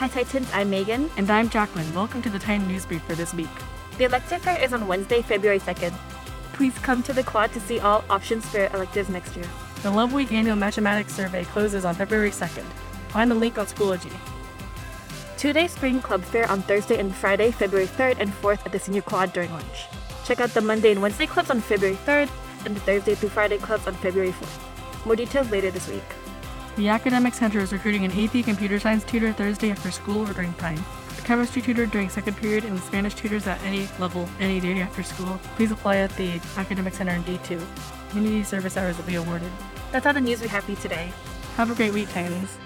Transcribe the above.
Hi Titans, I'm Megan. And I'm Jacqueline. Welcome to the Titan News Brief for this week. The elective fair is on Wednesday, February 2nd. Please come to the quad to see all options for electives next year. The Love Week annual mathematics survey closes on February 2nd. Find the link on Schoology. Two-day spring club fair on Thursday and Friday, February 3rd and 4th at the senior quad during lunch. Check out the Monday and Wednesday clubs on February 3rd and the Thursday through Friday clubs on February 4th. More details later this week. The Academic Center is recruiting an AP Computer Science tutor Thursday after school or during time, a chemistry tutor during second period, and Spanish tutors at any level any day after school. Please apply at the Academic Center in D2. Community service hours will be awarded. That's all the news we have for you today. Have a great week, Titans.